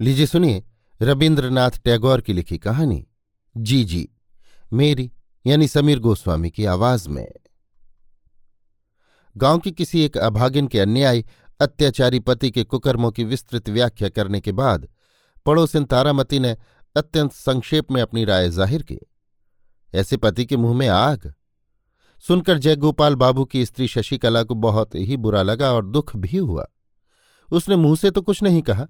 लीजिए सुनिए रविन्द्रनाथ टैगोर की लिखी कहानी, जी जी, मेरी यानी समीर गोस्वामी की आवाज़ में। गाँव की किसी एक अभागिन के अन्यायी, अत्याचारी पति के कुकर्मों की विस्तृत व्याख्या करने के बाद पड़ोसिन तारामती ने अत्यंत संक्षेप में अपनी राय ज़ाहिर की। ऐसे पति के मुँह में आग। सुनकर जयगोपाल बाबू की स्त्री शशिकला को बहुत ही बुरा लगा और दुख भी हुआ। उसने मुँह से तो कुछ नहीं कहा।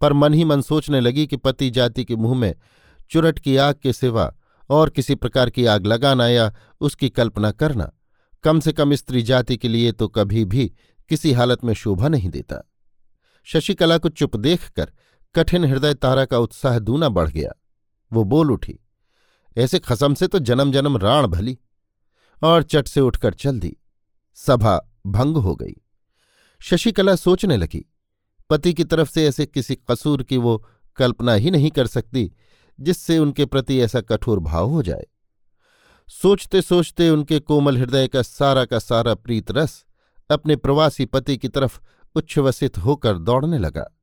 पर मन ही मन सोचने लगी कि पति जाति के मुँह में चुरट की आग के सिवा और किसी प्रकार की आग लगाना या उसकी कल्पना करना, कम से कम स्त्री जाति के लिए तो कभी भी किसी हालत में शोभा नहीं देता। शशिकला को चुप देखकर कठिन हृदय तारा का उत्साह दूना बढ़ गया। वो बोल उठी, ऐसे खसम से तो जन्म जन्म राण भली। और चट से उठकर चल दी। सभा भंग हो गई। शशिकला सोचने लगी पति की तरफ़ से ऐसे किसी कसूर की वो कल्पना ही नहीं कर सकती, जिससे उनके प्रति ऐसा कठोर भाव हो जाए। सोचते सोचते उनके कोमल हृदय का सारा का सारा प्रीत रस अपने प्रवासी पति की तरफ़ उच्छ्वसित होकर दौड़ने लगा।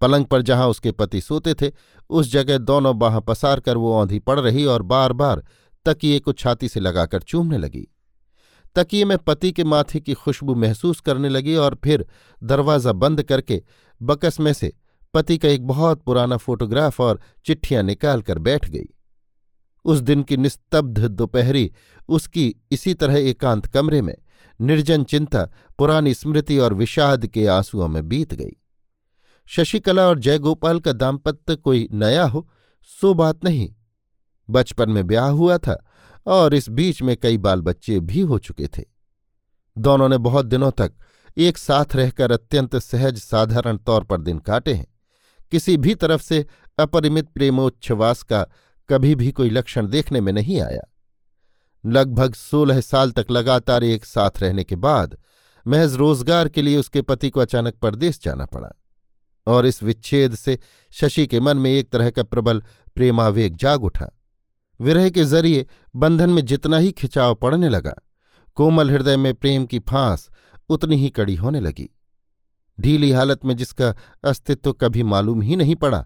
पलंग पर जहाँ उसके पति सोते थे, उस जगह दोनों बाह पसार कर वो औंधी पड़ रही और बार बार तकिए को छाती से लगाकर चूमने लगी। तकिए में पति के माथे की खुशबू महसूस करने लगी और फिर दरवाज़ा बंद करके बकस में से पति का एक बहुत पुराना फोटोग्राफ और चिट्ठियाँ निकाल कर बैठ गई। उस दिन की निस्तब्ध दोपहरी, उसकी इसी तरह एकांत कमरे में निर्जन चिंता, पुरानी स्मृति और विषाद के आंसुओं में बीत गई। शशिकला और जयगोपाल का दाम्पत्य कोई नया हो, सो बात नहीं। बचपन में ब्याह हुआ था और इस बीच में कई बाल बच्चे भी हो चुके थे। दोनों ने बहुत दिनों तक एक साथ रहकर अत्यंत सहज साधारण तौर पर दिन काटे हैं। किसी भी तरफ़ से अपरिमित प्रेमोच्छ्वास का कभी भी कोई लक्षण देखने में नहीं आया। लगभग सोलह साल तक लगातार एक साथ रहने के बाद महज रोज़गार के लिए उसके पति को अचानक परदेश जाना पड़ा और इस विच्छेद से शशि के मन में एक तरह का प्रबल प्रेमावेग जाग उठा। विरह के ज़रिए बंधन में जितना ही खिंचाव पड़ने लगा, कोमल हृदय में प्रेम की फांस उतनी ही कड़ी होने लगी। ढीली हालत में जिसका अस्तित्व कभी मालूम ही नहीं पड़ा,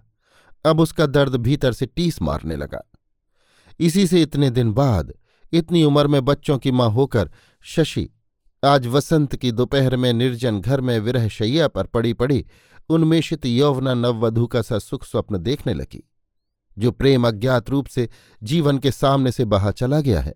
अब उसका दर्द भीतर से टीस मारने लगा। इसी से इतने दिन बाद, इतनी उम्र में बच्चों की माँ होकर, शशि, आज वसंत की दोपहर में निर्जन घर में विरह शैया पर पड़ी पड़ी उन्मेषित यौवना नववधु का सा सुख स्वप्न देखने लगी। जो प्रेम अज्ञात रूप से जीवन के सामने से बहा चला गया है।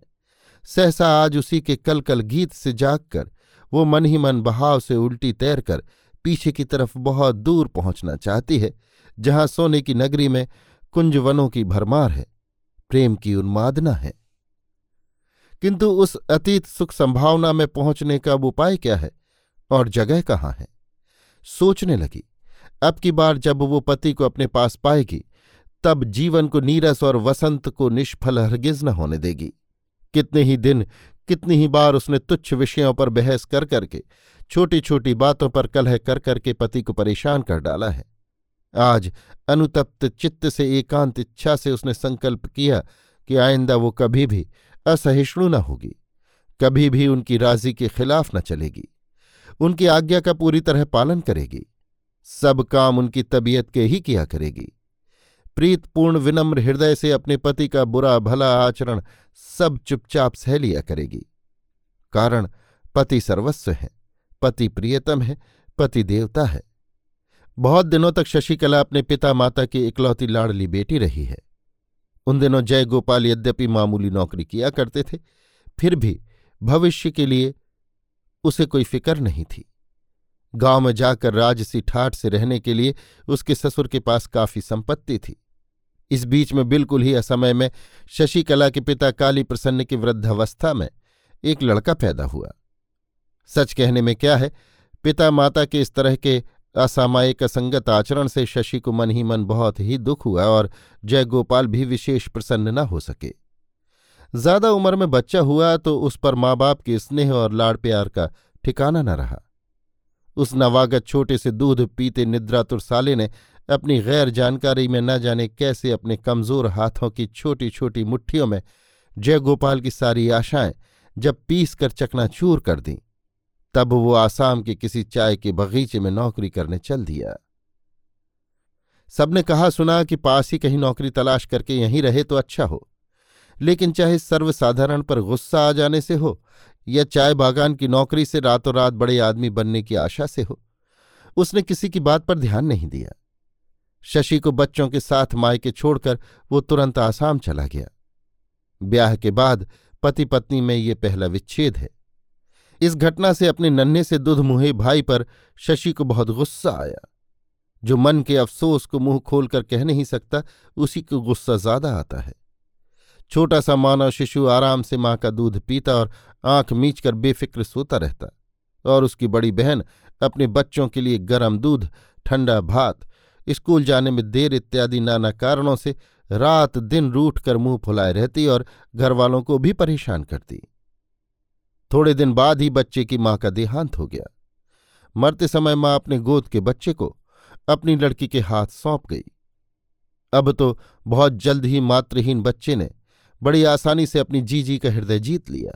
सहसा आज उसी के कल कल गीत से जागकर, वो मन ही मन बहाव से उल्टी तैरकर पीछे की तरफ़ बहुत दूर पहुँचना चाहती है, जहाँ सोने की नगरी में कुंजवनों की भरमार है, प्रेम की उन्मादना है। किंतु उस अतीत सुख संभावना में पहुँचने का अब उपाय क्या है और जगह कहाँ है? सोचने लगी। अब की बार जब वो पति को अपने पास पाएगी तब जीवन को नीरस और वसंत को निष्फल हरगिज न होने देगी। कितने ही दिन, कितनी ही बार उसने तुच्छ विषयों पर बहस कर करके छोटी छोटी बातों पर कलह कर करके पति को परेशान कर डाला है। आज अनुतप्त चित्त से एकांत इच्छा से उसने संकल्प किया कि आइंदा वो कभी भी असहिष्णु न होगी, कभी भी उनकी राज़ी के खिलाफ न चलेगी। उनकी आज्ञा का पूरी तरह पालन करेगी। सब काम उनकी तबीयत के ही किया करेगी। प्रीतपूर्ण विनम्र हृदय से अपने पति का बुरा भला आचरण सब चुपचाप सह लिया करेगी। कारण, पति सर्वस्व है, पति प्रियतम है, पति देवता है। बहुत दिनों तक शशिकला अपने पिता माता की इकलौती लाड़ली बेटी रही है। उन दिनों जय गोपाल यद्यपि मामूली नौकरी किया करते थे, फिर भी भविष्य के लिए उसे कोई फ़िक्र नहीं थी। गाँव में जाकर राजसी ठाठ से रहने के लिए उसके ससुर के पास काफ़ी संपत्ति थी। इस बीच में बिल्कुल ही असमय में शशिकला के पिता काली प्रसन्न की वृद्धावस्था में एक लड़का पैदा हुआ। सच कहने में क्या है, पिता माता के इस तरह के असामायिक असंगत आचरण से शशि को मन ही मन बहुत ही दुख हुआ और जयगोपाल भी विशेष प्रसन्न न हो सके। ज़्यादा उम्र में बच्चा हुआ तो उस पर माँ बाप के स्नेह और लाड़ प्यार का ठिकाना न रहा। उस नवागत छोटे से दूध पीते निद्रातुर साले ने अपनी गैर जानकारी में न जाने कैसे अपने कमज़ोर हाथों की छोटी छोटी मुट्ठियों में जयगोपाल की सारी आशाएँ जब पीस कर चकनाचूर कर दी, तब वो आसाम के किसी चाय के बगीचे में नौकरी करने चल दिया। सबने कहा, सुना कि पास ही कहीं नौकरी तलाश करके यहीं रहे तो अच्छा हो, लेकिन चाहे सर्वसाधारण पर गुस्सा आ जाने से हो या चाय बागान की नौकरी से रातों रात बड़े आदमी बनने की आशा से हो, उसने किसी की बात पर ध्यान नहीं दिया। शशि को बच्चों के साथ मायके छोड़कर वो तुरंत आसाम चला गया। ब्याह के बाद पति पत्नी में ये पहला विच्छेद है। इस घटना से अपने नन्हे से दुध मुहे भाई पर शशि को बहुत गुस्सा आया। जो मन के अफसोस को मुँह खोलकर कह नहीं सकता, उसी को गुस्सा ज़्यादा आता है। छोटा सा मानव शिशु आराम से माँ का दूध पीता और आँख मीच कर बेफिक्र सोता रहता और उसकी बड़ी बहन अपने बच्चों के लिए गर्म दूध, ठंडा भात स्कूल जाने में देर इत्यादि नाना कारणों से रात दिन रूठ कर मुँह फुलाए रहती और घर वालों को भी परेशान करती। थोड़े दिन बाद ही बच्चे की माँ का देहांत हो गया। मरते समय माँ अपने गोद के बच्चे को अपनी लड़की के हाथ सौंप गई। अब तो बहुत जल्द ही मातृहीन बच्चे ने बड़ी आसानी से अपनी जीजी का हृदय जीत लिया।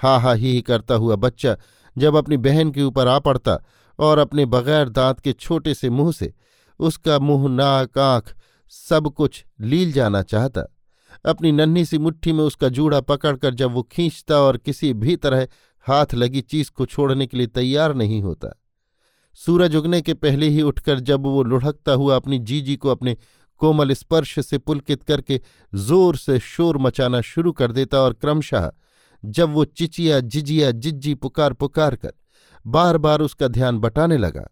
हा हा ही ही करता हुआ बच्चा जब अपनी बहन के ऊपर आ पड़ता और अपने बगैर दांत के छोटे से मुँह से उसका मुँह, नाक, आँख सब कुछ लील जाना चाहता। अपनी नन्ही सी मुट्ठी में उसका जूड़ा पकड़कर जब वो खींचता और किसी भी तरह हाथ लगी चीज़ को छोड़ने के लिए तैयार नहीं होता। सूरज उगने के पहले ही उठकर जब वो लुढ़कता हुआ अपनी जीजी को अपने कोमल स्पर्श से पुलकित करके ज़ोर से शोर मचाना शुरू कर देता और क्रमशः जब वो चिचिया, जिजिया, जिज्जी पुकार पुकार कर बार बार उसका ध्यान बटाने लगा।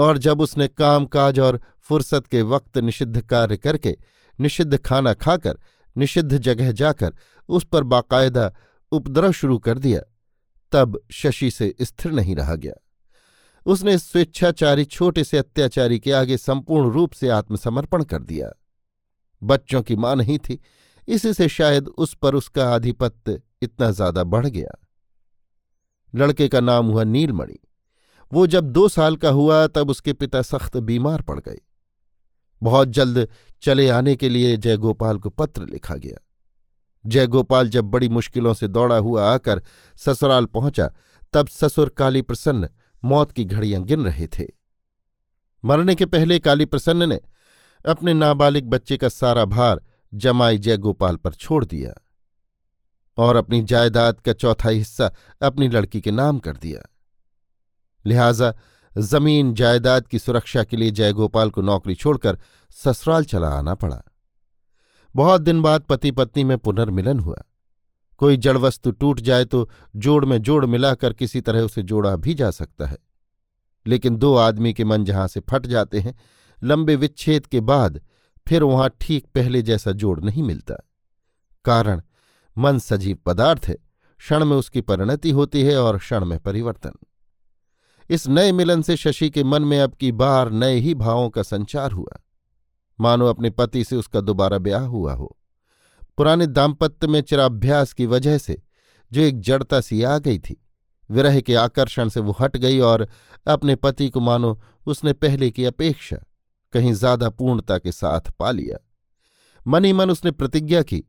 और जब उसने कामकाज और फुर्सत के वक्त निषिद्ध कार्य करके निषिद्ध खाना खाकर निषिद्ध जगह जाकर उस पर बाकायदा उपद्रव शुरू कर दिया, तब शशि से स्थिर नहीं रहा गया। उसने स्वेच्छाचारी छोटे से अत्याचारी के आगे संपूर्ण रूप से आत्मसमर्पण कर दिया। बच्चों की माँ नहीं थी, इसी से शायद उस पर उसका आधिपत्य इतना ज़्यादा बढ़ गया। लड़के का नाम हुआ नीलमणि। वो जब दो साल का हुआ, तब उसके पिता सख्त बीमार पड़ गए। बहुत जल्द चले आने के लिए जयगोपाल को पत्र लिखा गया। जयगोपाल जब बड़ी मुश्किलों से दौड़ा हुआ आकर ससुराल पहुँचा, तब ससुर काली प्रसन्न मौत की घड़ियाँ गिन रहे थे। मरने के पहले काली प्रसन्न ने अपने नाबालिग बच्चे का सारा भार जमाई जयगोपाल पर छोड़ दिया और अपनी जायदाद का चौथा हिस्सा अपनी लड़की के नाम कर दिया। लिहाजा ज़मीन जायदाद की सुरक्षा के लिए जयगोपाल को नौकरी छोड़कर ससुराल चला आना पड़ा। बहुत दिन बाद पति पत्नी में पुनर्मिलन हुआ। कोई जड़ वस्तु टूट जाए तो जोड़ में जोड़ मिलाकर किसी तरह उसे जोड़ा भी जा सकता है। लेकिन दो आदमी के मन जहाँ से फट जाते हैं, लंबे विच्छेद के बाद फिर वहाँ ठीक पहले जैसा जोड़ नहीं मिलता। कारण, मन सजीव पदार्थ है, क्षण में उसकी परिणति होती है और क्षण में परिवर्तन। इस नए मिलन से शशि के मन में अब की बार नए ही भावों का संचार हुआ। मानो अपने पति से उसका दोबारा ब्याह हुआ हो। पुराने दाम्पत्य में चिराभ्यास की वजह से जो एक जड़ता सी आ गई थी, विरह के आकर्षण से वो हट गई और अपने पति को मानो उसने पहले की अपेक्षा कहीं ज़्यादा पूर्णता के साथ पा लिया। मन ही मन उसने प्रतिज्ञा की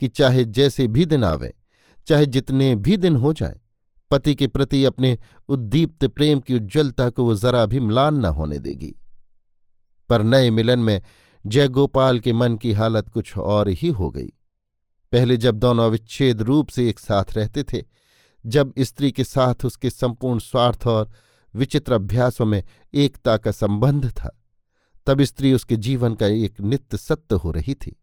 कि चाहे जैसे भी दिन आवे, चाहे जितने भी दिन हो जाए पति के प्रति अपने उद्दीप्त प्रेम की उज्ज्वलता को वो जरा भी म्लान न होने देगी। पर नए मिलन में जयगोपाल के मन की हालत कुछ और ही हो गई। पहले जब दोनों अविच्छेद रूप से एक साथ रहते थे, जब स्त्री के साथ उसके संपूर्ण स्वार्थ और विचित्र अभ्यासों में एकता का संबंध था, तब स्त्री उसके जीवन का एक नित्य सत्य हो रही थी।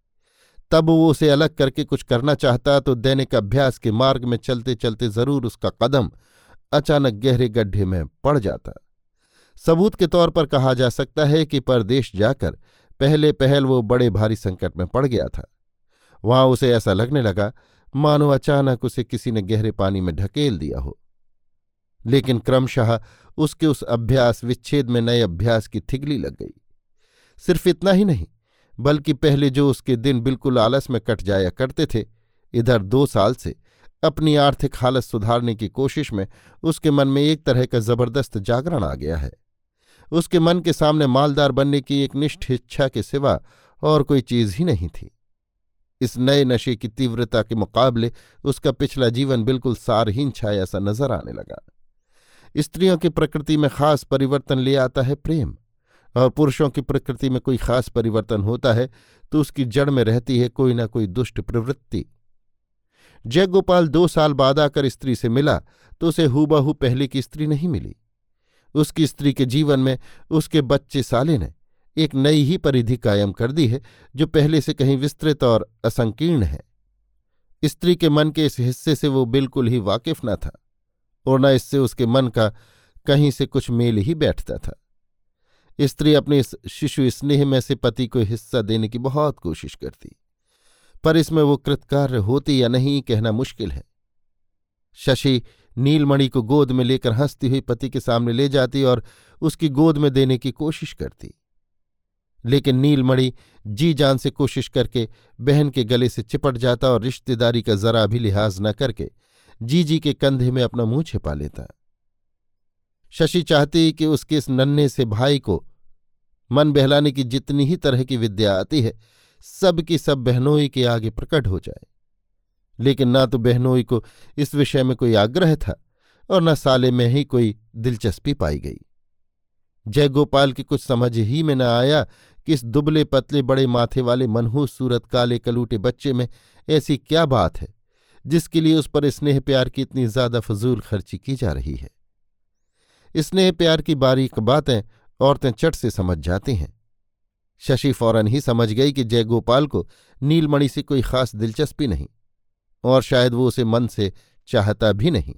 तब वो उसे अलग करके कुछ करना चाहता तो दैनिक अभ्यास के मार्ग में चलते चलते ज़रूर उसका कदम अचानक गहरे गड्ढे में पड़ जाता। सबूत के तौर पर कहा जा सकता है कि परदेश जाकर पहले पहल वो बड़े भारी संकट में पड़ गया था। वहाँ उसे ऐसा लगने लगा, मानो अचानक उसे किसी ने गहरे पानी में ढकेल दिया हो। लेकिन क्रमशः उसके उस अभ्यास विच्छेद में नए अभ्यास की थिगली लग गई। सिर्फ़ इतना ही नहीं बल्कि पहले जो उसके दिन बिल्कुल आलस में कट जाया करते थे, इधर दो साल से अपनी आर्थिक हालत सुधारने की कोशिश में उसके मन में एक तरह का ज़बरदस्त जागरण आ गया है। उसके मन के सामने मालदार बनने की एक निष्ठ इच्छा के सिवा और कोई चीज़ ही नहीं थी। इस नए नशे की तीव्रता के मुकाबले उसका पिछला जीवन बिल्कुल सारहीन छाया सा नज़र आने लगा। स्त्रियों की प्रकृति में खास परिवर्तन ले आता है प्रेम। और पुरुषों की प्रकृति में कोई खास परिवर्तन होता है तो उसकी जड़ में रहती है कोई ना कोई दुष्ट प्रवृत्ति। जयगोपाल दो साल बाद आकर स्त्री से मिला तो उसे हूबहू पहले की स्त्री नहीं मिली। उसकी स्त्री के जीवन में उसके बच्चे साले ने एक नई ही परिधि कायम कर दी है, जो पहले से कहीं विस्तृत और असंकीर्ण है। स्त्री के मन के इस हिस्से से वो बिल्कुल ही वाकिफ न था, और न इससे उसके मन का कहीं से कुछ मेल ही बैठता था। स्त्री अपने इस शिशु स्नेह में से पति को हिस्सा देने की बहुत कोशिश करती। पर इसमें वो कृतकार्य होती या नहीं, कहना मुश्किल है। शशि नीलमणि को गोद में लेकर हंसती हुई पति के सामने ले जाती और उसकी गोद में देने की कोशिश करती। लेकिन नीलमणि जी जान से कोशिश करके बहन के गले से चिपट जाता और रिश्तेदारी का जरा भी लिहाज न करके जी जी के कंधे में अपना मुँह छिपा लेता। शशि चाहती कि उसके इस नन्हे से भाई को मन बहलाने की जितनी ही तरह की विद्या आती है, सब की सब बहनोई के आगे प्रकट हो जाए। लेकिन ना तो बहनोई को इस विषय में कोई आग्रह था और न साले में ही कोई दिलचस्पी पाई गई। जयगोपाल की कुछ समझ ही में न आया कि इस दुबले पतले बड़े माथे वाले मनहूस सूरत काले कलूटे बच्चे में ऐसी क्या बात है, जिसके लिए उस पर स्नेह प्यार की इतनी ज़्यादा फजूल खर्ची की जा रही है। स्नेह प्यार की बारीक बातें औरतें चट से समझ जाती हैं। शशि फ़ौरन ही समझ गई कि जयगोपाल को नीलमणि से कोई खास दिलचस्पी नहीं, और शायद वो उसे मन से चाहता भी नहीं।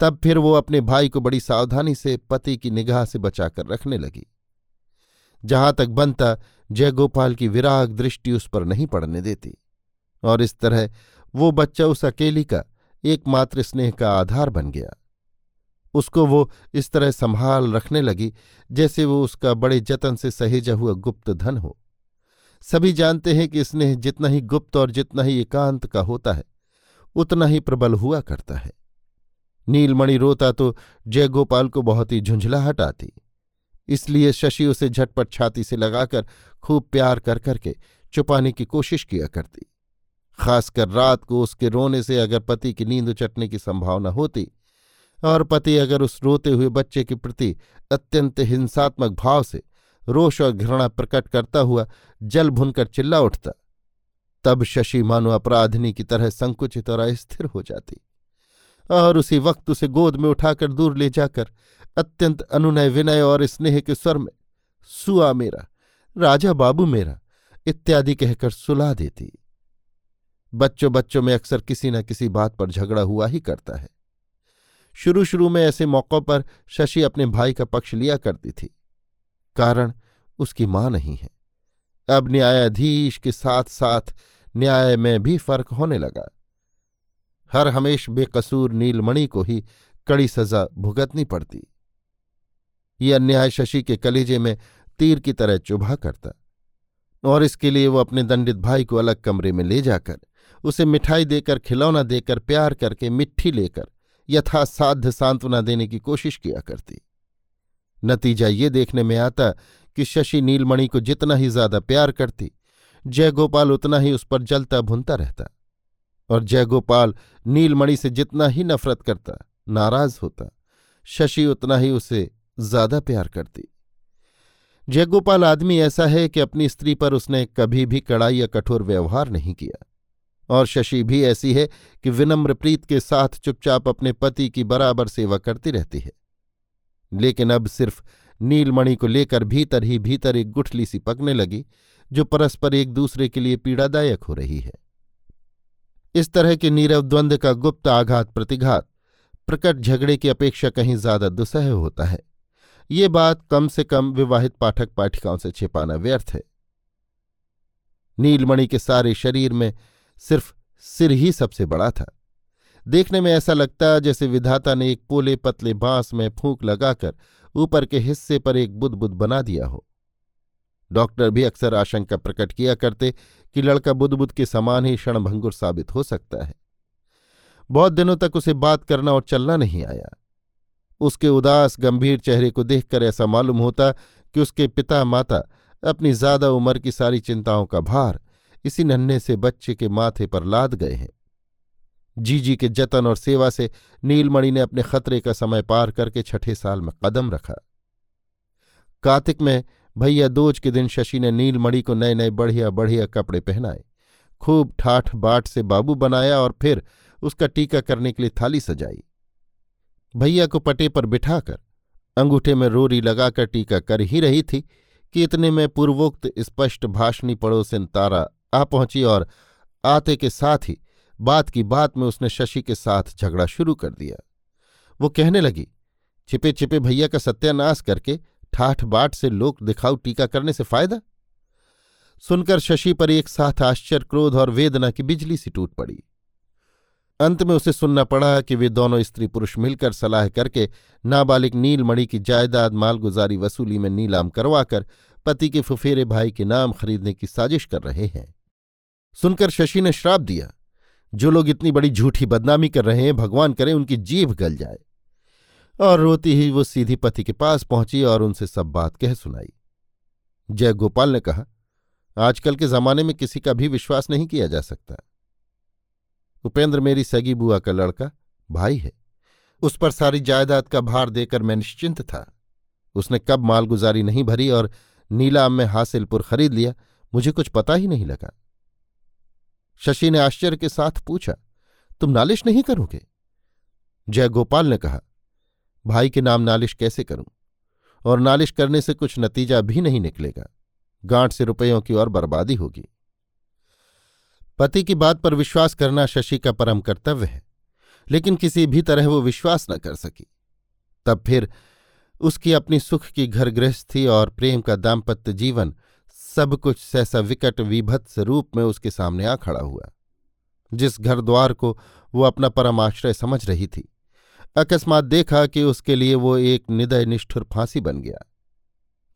तब फिर वो अपने भाई को बड़ी सावधानी से पति की निगाह से बचाकर रखने लगी। जहाँ तक बनता, जयगोपाल की विराग दृष्टि उस पर नहीं पड़ने देती, और इस तरह वो बच्चा उस अकेली का, एकमात्र स्नेह का आधार बन गया। उसको वो इस तरह संभाल रखने लगी, जैसे वो उसका बड़े जतन से सहेजा हुआ गुप्त धन हो। सभी जानते हैं कि स्नेह जितना ही गुप्त और जितना ही एकांत का होता है, उतना ही प्रबल हुआ करता है। नीलमणि रोता तो जयगोपाल को बहुत ही झुंझलाहट आती। इसलिए शशि उसे झटपट छाती से लगाकर खूब प्यार कर करके छुपाने की कोशिश किया करती। खासकर रात को उसके रोने से अगर पति की नींद चटने की संभावना होती और पति अगर उस रोते हुए बच्चे के प्रति अत्यंत हिंसात्मक भाव से रोष और घृणा प्रकट करता हुआ जल भुनकर चिल्ला उठता, तब शशि मानो अपराधिनी की तरह संकुचित और अस्थिर हो जाती और उसी वक्त उसे गोद में उठाकर दूर ले जाकर अत्यंत अनुनय विनय और स्नेह के स्वर में, सुआ मेरा, राजा बाबू मेरा, इत्यादि कहकर सुला देती। बच्चों बच्चों में अक्सर किसी न किसी बात पर झगड़ा हुआ ही करता है। शुरू शुरू में ऐसे मौक़ों पर शशि अपने भाई का पक्ष लिया करती थी। कारण उसकी माँ नहीं है। अब न्यायाधीश के साथ साथ न्याय में भी फ़र्क होने लगा। हर हमेश बेकसूर नीलमणि को ही कड़ी सजा भुगतनी पड़ती। ये अन्याय शशि के कलेजे में तीर की तरह चुभा करता और इसके लिए वो अपने दंडित भाई को अलग कमरे में ले जाकर उसे मिठाई देकर, खिलौना देकर, प्यार करके मिट्टी लेकर यथासाध्य सांत्वना देने की कोशिश किया करती। नतीजा ये देखने में आता कि शशि नीलमणि को जितना ही ज़्यादा प्यार करती, जयगोपाल उतना ही उस पर जलता भुनता रहता और जयगोपाल नीलमणि से जितना ही नफरत करता, नाराज़ होता, शशि उतना ही उसे ज़्यादा प्यार करती। जयगोपाल आदमी ऐसा है कि अपनी स्त्री पर उसने कभी भी कड़ाई या कठोर व्यवहार नहीं किया। और शशि भी ऐसी है कि विनम्र प्रीत के साथ चुपचाप अपने पति की बराबर सेवा करती रहती है। लेकिन अब सिर्फ़ नीलमणि को लेकर भीतर ही भीतर एक गुठली सी पकने लगी, जो परस्पर एक दूसरे के लिए पीड़ादायक हो रही है। इस तरह के नीरव द्वंद्व का गुप्त आघात प्रतिघात, प्रकट झगड़े की अपेक्षा कहीं ज़्यादा दुसह होता है। ये बात कम से कम विवाहित पाठक पाठिकाओं से छिपाना व्यर्थ है। नीलमणि के सारे शरीर में सिर्फ़ सिर ही सबसे बड़ा था। देखने में ऐसा लगता जैसे विधाता ने एक पोले पतले बाँस में फूंक लगाकर ऊपर के हिस्से पर एक बुदबुद बना दिया हो। डॉक्टर भी अक्सर आशंका प्रकट किया करते कि लड़का बुदबुद के समान ही क्षणभंगुर साबित हो सकता है। बहुत दिनों तक उसे बात करना और चलना नहीं आया। उसके उदास, गंभीर चेहरे को देखकर ऐसा मालूम होता कि उसके पिता माता अपनी ज़्यादा उम्र की सारी चिंताओं का भार इसी नन्हे से बच्चे के माथे पर लाद गए हैं। जीजी के जतन और सेवा से नीलमणि ने अपने खतरे का समय पार करके छठे साल में कदम रखा। कार्तिक में भैया दोज के दिन शशि ने नीलमणि को नए नए बढ़िया बढ़िया कपड़े पहनाए, खूब ठाठ बाट से बाबू बनाया और फिर उसका टीका करने के लिए थाली सजाई। भैया को पटे पर बिठाकर अंगूठे में रोरी लगाकर टीका कर ही रही थी कि इतने में पूर्वोक्त स्पष्ट भाषणी पड़ोसिन तारा आ पहुँची और आते के साथ ही बात की बात में उसने शशि के साथ झगड़ा शुरू कर दिया। वो कहने लगी छिपे छिपे भैया का सत्यानाश करके ठाठ बाट से लोक दिखाऊ टीका करने से फ़ायदा? सुनकर शशि पर एक साथ आश्चर्य, क्रोध और वेदना की बिजली सी टूट पड़ी। अंत में उसे सुनना पड़ा कि वे दोनों स्त्री पुरुष मिलकर सलाह करके नाबालिग नीलमणि की जायदाद मालगुजारी वसूली में नीलाम करवाकर पति के फुफेरे भाई के नाम खरीदने की साजिश कर रहे हैं। सुनकर शशि ने श्राप दिया, जो लोग इतनी बड़ी झूठी बदनामी कर रहे हैं, भगवान करें उनकी जीभ गल जाए। और रोती ही वो सीधी पति के पास पहुँची और उनसे सब बात कह सुनाई। जय गोपाल ने कहा, आजकल के जमाने में किसी का भी विश्वास नहीं किया जा सकता। उपेंद्र मेरी सगी बुआ का लड़का, भाई है। उस पर सारी जायदाद का भार देकर मैं निश्चिंत था। उसने कब मालगुजारी नहीं भरी और नीलाम में हासिलपुर खरीद लिया, मुझे कुछ पता ही नहीं लगा। शशि ने आश्चर्य के साथ पूछा, तुम नालिश नहीं करोगे? जयगोपाल ने कहा, भाई के नाम नालिश कैसे करूँ? और नालिश करने से कुछ नतीजा भी नहीं निकलेगा। गांठ से रुपयों की और बर्बादी होगी। पति की बात पर विश्वास करना शशि का परम कर्तव्य है, लेकिन किसी भी तरह वो विश्वास न कर सकी। तब फिर उसकी अपनी सुख की घर गृहस्थी और प्रेम का दाम्पत्य जीवन सब कुछ सहसा विकट विभत्स रूप में उसके सामने आ खड़ा हुआ। जिस घर द्वार को वो अपना परमाश्रय समझ रही थी, अकस्मात देखा कि उसके लिए वो एक निदय निष्ठुर फांसी बन गया,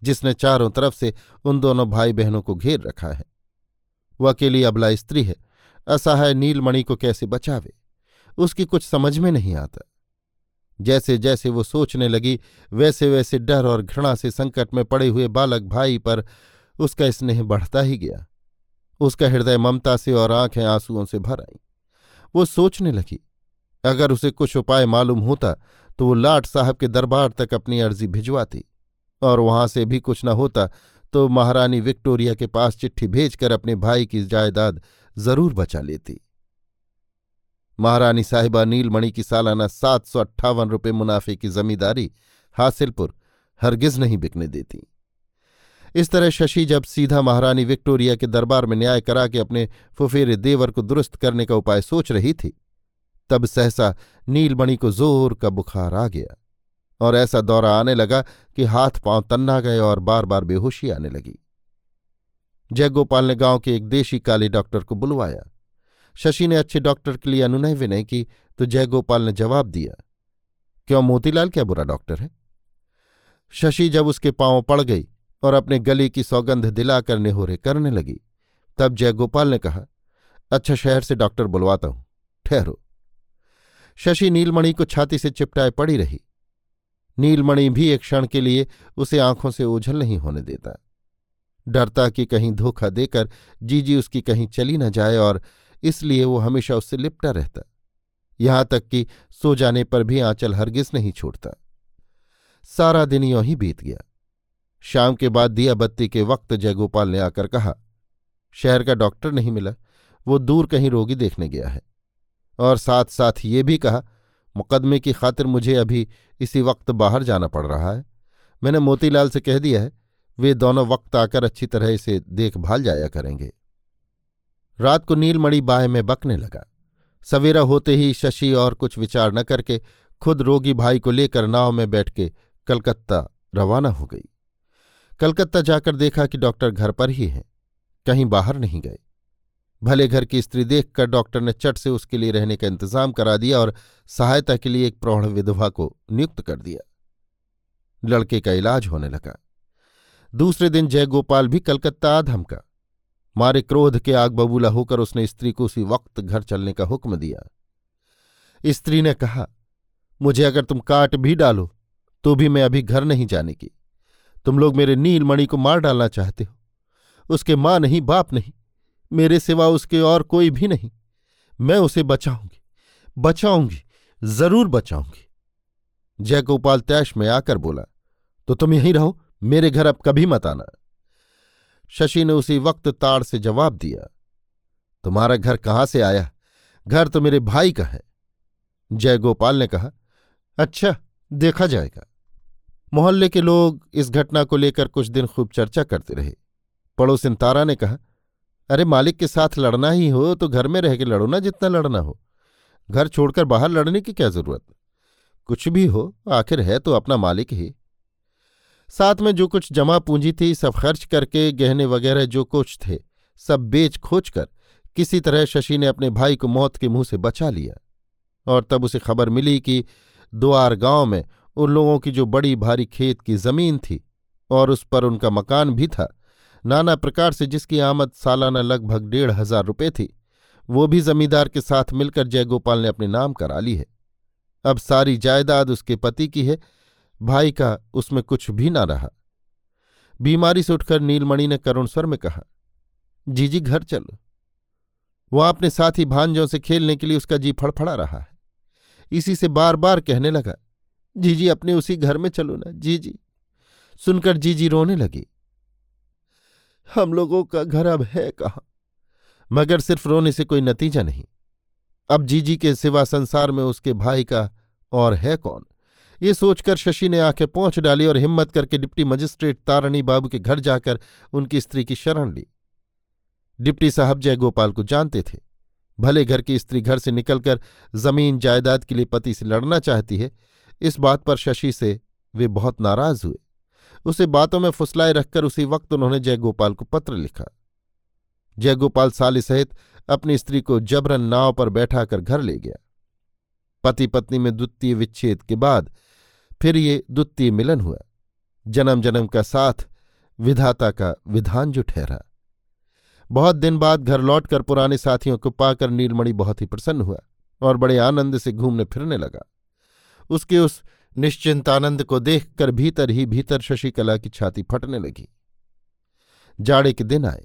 जिसने चारों तरफ़ से उन दोनों भाई बहनों को घेर रखा है। वह अकेली अबला स्त्री है, असहाय नीलमणि को कैसे बचावे? उसकी कुछ समझ में नहीं आता। जैसे जैसे वो सोचने लगी वैसे वैसे डर और घृणा से संकट में पड़े हुए बालक भाई पर उसका स्नेह बढ़ता ही गया। उसका हृदय ममता से और आँखें आंसुओं से भर आई। वो सोचने लगी, अगर उसे कुछ उपाय मालूम होता तो वो लाट साहब के दरबार तक अपनी अर्जी भिजवाती, और वहाँ से भी कुछ न होता तो महारानी विक्टोरिया के पास चिट्ठी भेजकर अपने भाई की जायदाद ज़रूर बचा लेती। महारानी साहिबा नीलमणि की सालाना सात सौ अट्ठावन रुपये मुनाफे की जमींदारी हासिलपुर हरगिज नहीं बिकने देती। इस तरह शशि जब सीधा महारानी विक्टोरिया के दरबार में न्याय करा के अपने फुफेरे देवर को दुरुस्त करने का उपाय सोच रही थी, तब सहसा नीलमणि को ज़ोर का बुखार आ गया और ऐसा दौरा आने लगा कि हाथ पाँव तन्ना गए और बार बार बेहोशी आने लगी। जयगोपाल ने गाँव के एक देशी काली डॉक्टर को बुलवाया। शशि ने अच्छे डॉक्टर के लिए अनुनय विनय की तो जयगोपाल ने जवाब दिया, क्यों मोतीलाल क्या बुरा डॉक्टर है? शशि जब उसके पाँव पड़ गई और अपने गले की सौगंध दिलाकर निहोरे करने लगी। तब जयगोपाल ने कहा अच्छा शहर से डॉक्टर बुलवाता हूँ। ठहरो। शशि नीलमणि को छाती से चिपटाए पड़ी रही। नीलमणि भी एक क्षण के लिए उसे आँखों से ओझल नहीं होने देता। डरता कि कहीं धोखा देकर जीजी उसकी कहीं चली न जाए और इसलिए वो हमेशा उससे लिपटा रहता। यहाँ तक कि सो जाने पर भी आंचल हरगिज नहीं छोड़ता सारा दिन यों ही बीत गया। शाम के बाद दिया बत्ती के वक्त जयगोपाल ने आकर कहा, शहर का डॉक्टर नहीं मिला, वो दूर कहीं रोगी देखने गया है। और साथ साथ ये भी कहा, मुकदमे की खातिर मुझे अभी इसी वक्त बाहर जाना पड़ रहा है। मैंने मोतीलाल से कह दिया है, वे दोनों वक्त आकर अच्छी तरह इसे देखभाल जाया करेंगे। रात को नीलमणि बाय में बकने लगा। सवेरा होते ही शशि और कुछ विचार न करके खुद रोगी भाई को लेकर नाव में बैठ के कलकत्ता रवाना हो गई। कलकत्ता जाकर देखा कि डॉक्टर घर पर ही हैं। कहीं बाहर नहीं गए। भले घर की स्त्री देखकर डॉक्टर ने चट से उसके लिए रहने का इंतज़ाम करा दिया और सहायता के लिए एक प्रौढ़ विधवा को नियुक्त कर दिया। लड़के का इलाज होने लगा। दूसरे दिन जयगोपाल भी कलकत्ता धमका। मारे क्रोध के आग बबूला होकर उसने स्त्री को उसी वक्त घर चलने का हुक्म दिया। स्त्री ने कहा, मुझे अगर तुम काट भी डालो तो भी मैं अभी घर नहीं जाने की। तुम लोग मेरे नीलमणि को मार डालना चाहते हो। उसके माँ नहीं, बाप नहीं, मेरे सिवा उसके और कोई भी नहीं। मैं उसे बचाऊँगी बचाऊँगी, ज़रूर बचाऊँगी। जयगोपाल तैश में आकर बोला तो तुम यहीं रहो, मेरे घर अब कभी मत आना। शशि ने उसी वक्त ताड़ से जवाब दिया, तुम्हारा घर कहाँ से आया? घर तो मेरे भाई का है। जयगोपाल ने कहा अच्छा देखा जाएगा। मोहल्ले के लोग इस घटना को लेकर कुछ दिन खूब चर्चा करते रहे। पड़ोसिन तारा ने कहा, अरे, मालिक के साथ लड़ना ही हो तो घर में रह के लड़ो ना जितना लड़ना हो। घर छोड़कर बाहर लड़ने की क्या ज़रूरत? कुछ भी हो, आखिर है तो अपना मालिक ही। साथ में जो कुछ जमा पूंजी थी सब खर्च करके गहने वगैरह जो कुछ थे सब बेच खोच कर किसी तरह शशि ने अपने भाई को मौत के मुँह से बचा लिया। और तब उसे खबर मिली कि द्वार गाँव में उन लोगों की जो बड़ी भारी खेत की ज़मीन थी और उस पर उनका मकान भी था, नाना प्रकार से जिसकी आमद सालाना लगभग डेढ़ हज़ार रुपये थी, वो भी जमींदार के साथ मिलकर जयगोपाल ने अपने नाम करा ली है। अब सारी जायदाद उसके पति की है, भाई का उसमें कुछ भी ना रहा। बीमारी से उठकर नीलमणि ने करुण स्वर में कहा, जीजी, घर चलो। वह अपने साथी भांजों से खेलने के लिए उसका जी फड़फड़ा रहा है। इसी से बार बार कहने लगा जीजी अपने उसी घर में चलो ना, जीजी। सुनकर जीजी रोने लगी। हम लोगों का घर अब है कहाँ? मगर सिर्फ़ रोने से कोई नतीजा नहीं। अब जीजी के सिवा संसार में उसके भाई का और है कौन? ये सोचकर शशि ने आँखें पहुँच डाली और हिम्मत करके डिप्टी मजिस्ट्रेट तारणी बाबू के घर जाकर उनकी स्त्री की शरण ली। डिप्टी साहब जयगोपाल को जानते थे। भले घर की स्त्री घर से निकलकर ज़मीन जायदाद के लिए पति से लड़ना चाहती है इस बात पर शशि से वे बहुत नाराज़ हुए। उसे बातों में फुसलाए रखकर उसी वक्त उन्होंने जयगोपाल को पत्र लिखा। जयगोपाल साली सहित अपनी स्त्री को जबरन नाव पर बैठाकर घर ले गया। पति पत्नी में द्वितीय विच्छेद के बाद फिर ये द्वितीय मिलन हुआ। जन्म जन्म का साथ, विधाता का विधान जो ठहरा। बहुत दिन बाद घर लौटकर पुराने साथियों को पाकर नीलमणि बहुत ही प्रसन्न हुआ और बड़े आनंद से घूमने फिरने लगा। उसके उस निश्चिंतानंद को देखकर भीतर ही भीतर शशिकला की छाती फटने लगी। जाड़े के दिन आए।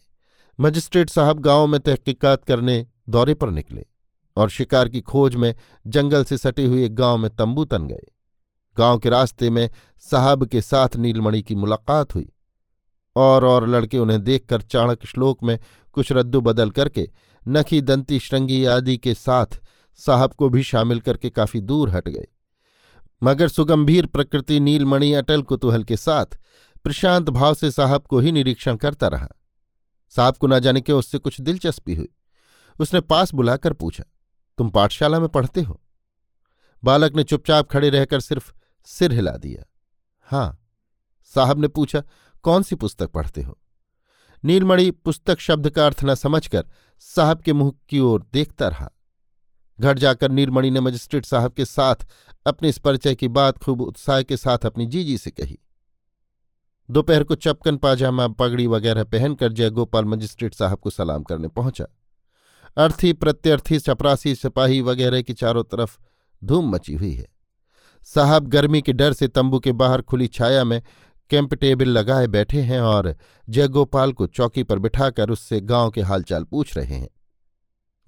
मजिस्ट्रेट साहब गाँव में तहकीकात करने दौरे पर निकले और शिकार की खोज में जंगल से सटे हुए एक गाँव में तंबू तन गए। गाँव के रास्ते में साहब के साथ नीलमणि की मुलाकात हुई और और लड़के उन्हें देखकर चाणक श्लोक में कुछ रद्दू बदल करके नखी दंती श्रृंगी आदि के साथ साहब को भी शामिल करके काफ़ी दूर हट गए। मगर सुगंभीर प्रकृति नीलमणि अटल कुतूहल के साथ प्रशांत भाव से साहब को ही निरीक्षण करता रहा। साहब को न जाने के उससे कुछ दिलचस्पी हुई। उसने पास बुलाकर पूछा, तुम पाठशाला में पढ़ते हो? बालक ने चुपचाप खड़े रहकर सिर्फ़ सिर हिला दिया। हाँ। साहब ने पूछा, कौन सी पुस्तक पढ़ते हो? नीलमणि पुस्तक शब्द का अर्थ न समझकर साहब के मुँह की ओर देखता रहा। घर जाकर नीलमणि ने मजिस्ट्रेट साहब के साथ अपने इस परिचय की बात खूब उत्साह के साथ अपनी जीजी से कही। दोपहर को चपकन पाजामा पगड़ी वगैरह पहनकर जयगोपाल मजिस्ट्रेट साहब को सलाम करने पहुँचा। अर्थी, प्रत्यर्थी, चपरासी, सिपाही वगैरह की चारों तरफ़ धूम मची हुई है। साहब गर्मी के डर से तंबू के बाहर खुली छाया में कैंप टेबल लगाए बैठे हैं और जयगोपाल को चौकी पर बिठाकर उससे गाँव के हालचाल पूछ रहे हैं।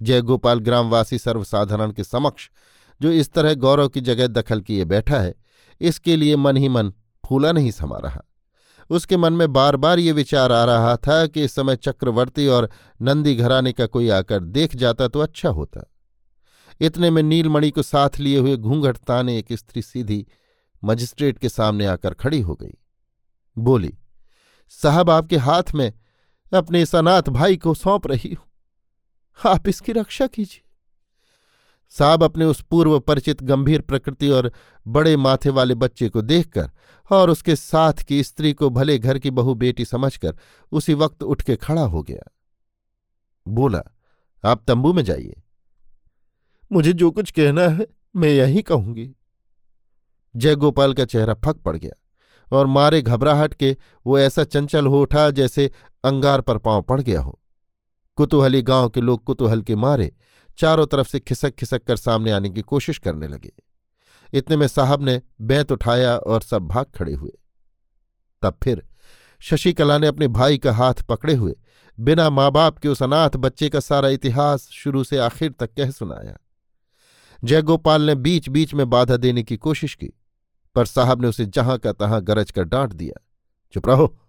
जयगोपाल ग्रामवासी सर्वसाधारण के समक्ष, जो इस तरह गौरव की जगह दखल किए बैठा है, इसके लिए मन ही मन फूला नहीं समा रहा। उसके मन में बार बार ये विचार आ रहा था कि इस समय चक्रवर्ती और नंदी घराने का कोई आकर देख जाता तो अच्छा होता। इतने में नीलमणि को साथ लिए हुए घूंघट ताने एक स्त्री सीधी मजिस्ट्रेट के सामने आकर खड़ी हो गई। बोली, साहब, आपके हाथ में अपने इस अनाथ भाई को सौंप रही हूँ। आप इसकी रक्षा कीजिए। साहब अपने उस पूर्व परिचित गंभीर प्रकृति और बड़े माथे वाले बच्चे को देखकर और उसके साथ की स्त्री को भले घर की बहु बेटी समझकर उसी वक्त उठ के खड़ा हो गया। बोला, आप तंबू में जाइए। मुझे जो कुछ कहना है, मैं यही कहूँगी। जयगोपाल का चेहरा फक पड़ गया और मारे घबराहट के वो ऐसा चंचल हो उठा जैसे अंगार पर पाँव पड़ गया हो। कुतूहली गाँव के लोग कुतूहल के मारे चारों तरफ़ से खिसक खिसक कर सामने आने की कोशिश करने लगे। इतने में साहब ने बैंत उठाया और सब भाग खड़े हुए। तब फिर शशिकला ने अपने भाई का हाथ पकड़े हुए बिना माँ बाप के उस अनाथ बच्चे का सारा इतिहास शुरू से आखिर तक कह सुनाया। जयगोपाल ने बीच बीच में बाधा देने की कोशिश की, पर साहब ने उसे जहाँ का तहां गरज कर डांट दिया। चुप रहो।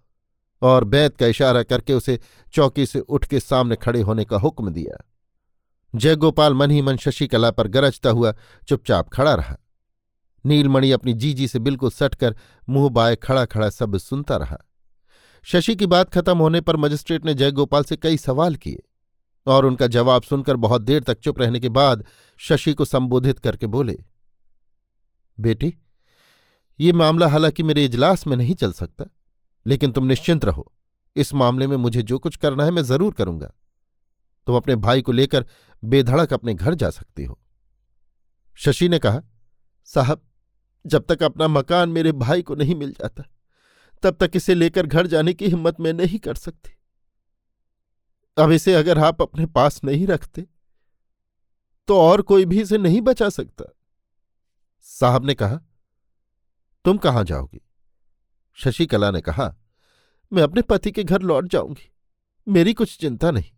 और बैत का इशारा करके उसे चौकी से उठ के सामने खड़े होने का हुक्म दिया। जयगोपाल मन ही मन शशिकला पर गरजता हुआ चुपचाप खड़ा रहा। नीलमणि अपनी जीजी से बिल्कुल सटकर मुँह बाय खड़ा खड़ा सब सुनता रहा। शशि की बात खत्म होने पर मजिस्ट्रेट ने जयगोपाल से कई सवाल किए और उनका जवाब सुनकर बहुत देर तक चुप रहने के बाद शशि को संबोधित करके बोले, बेटी, ये मामला हालाँकि मेरे इजलास में नहीं चल सकता। लेकिन तुम निश्चिंत रहो। इस मामले में मुझे जो कुछ करना है मैं ज़रूर करूँगा। तुम अपने भाई को लेकर बेधड़क अपने घर जा सकती हो। शशि ने कहा, साहब, जब तक अपना मकान मेरे भाई को नहीं मिल जाता, तब तक इसे लेकर घर जाने की हिम्मत मैं नहीं कर सकती। अब इसे अगर आप अपने पास नहीं रखते तो और कोई भी इसे नहीं बचा सकता। साहब ने कहा, तुम कहाँ जाओगी? शशिकला ने कहा, मैं अपने पति के घर लौट जाऊँगी। मेरी कुछ चिंता नहीं।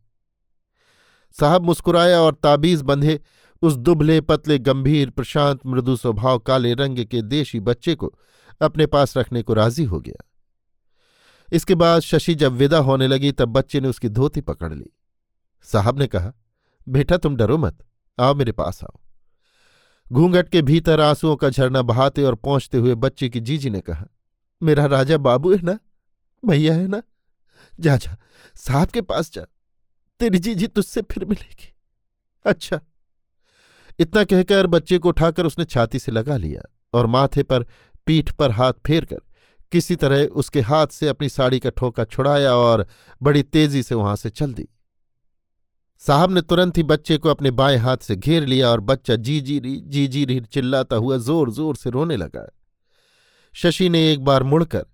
साहब मुस्कुराया और ताबीज बंधे उस दुबले पतले गंभीर प्रशांत मृदु स्वभाव काले रंग के देशी बच्चे को अपने पास रखने को राज़ी हो गया। इसके बाद शशि जब विदा होने लगी तब बच्चे ने उसकी धोती पकड़ ली। साहब ने कहा, बेटा, तुम डरो मत। आओ मेरे पास आओ। घूंघट के भीतर आंसुओं का झरना बहाते और पहुँचते हुए बच्चे की जीजी ने कहा मेरा राजा बाबू है ना? भैया है ना? जा जा, साहब के पास जा। तेरी जीजी तुझसे फिर मिलेगी। अच्छा। इतना कहकर बच्चे को उठाकर उसने छाती से लगा लिया और माथे पर पीठ पर हाथ फेर कर किसी तरह उसके हाथ से अपनी साड़ी का ठोका छुड़ाया और बड़ी तेज़ी से वहाँ से चल दी। साहब ने तुरंत ही बच्चे को अपने बाएँ हाथ से घेर लिया और बच्चा जी जी री जी जी री चिल्लाता हुआ ज़ोर ज़ोर से रोने लगा। शशि ने एक बार मुड़कर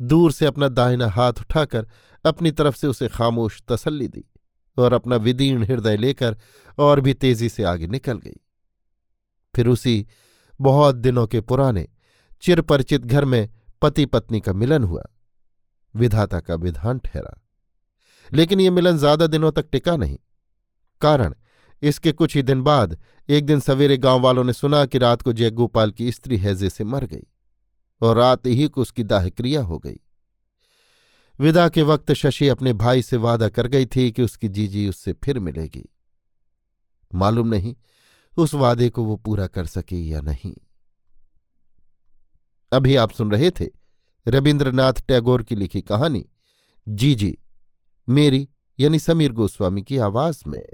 दूर से अपना दाहिना हाथ उठाकर अपनी तरफ़ से उसे खामोश तसल्ली दी और अपना विदीर्ण हृदय लेकर और भी तेज़ी से आगे निकल गई। फिर उसी बहुत दिनों के पुराने, चिरपरिचित घर में पति पत्नी का मिलन हुआ। विधाता का विधान ठहरा। लेकिन ये मिलन ज़्यादा दिनों तक टिका नहीं। कारण, इसके कुछ ही दिन बाद एक दिन सवेरे गाँव वालों ने सुना कि रात को जयगोपाल की स्त्री हैजे से मर गई। और रात ही को उसकी दाह क्रिया हो गई। विदा के वक्त शशि अपने भाई से वादा कर गई थी कि उसकी जीजी उससे फिर मिलेगी। मालूम नहीं उस वादे को वो पूरा कर सकी या नहीं। अभी आप सुन रहे थे रविन्द्रनाथ टैगोर की लिखी कहानी जी जी मेरी यानी समीर गोस्वामी की आवाज़ में।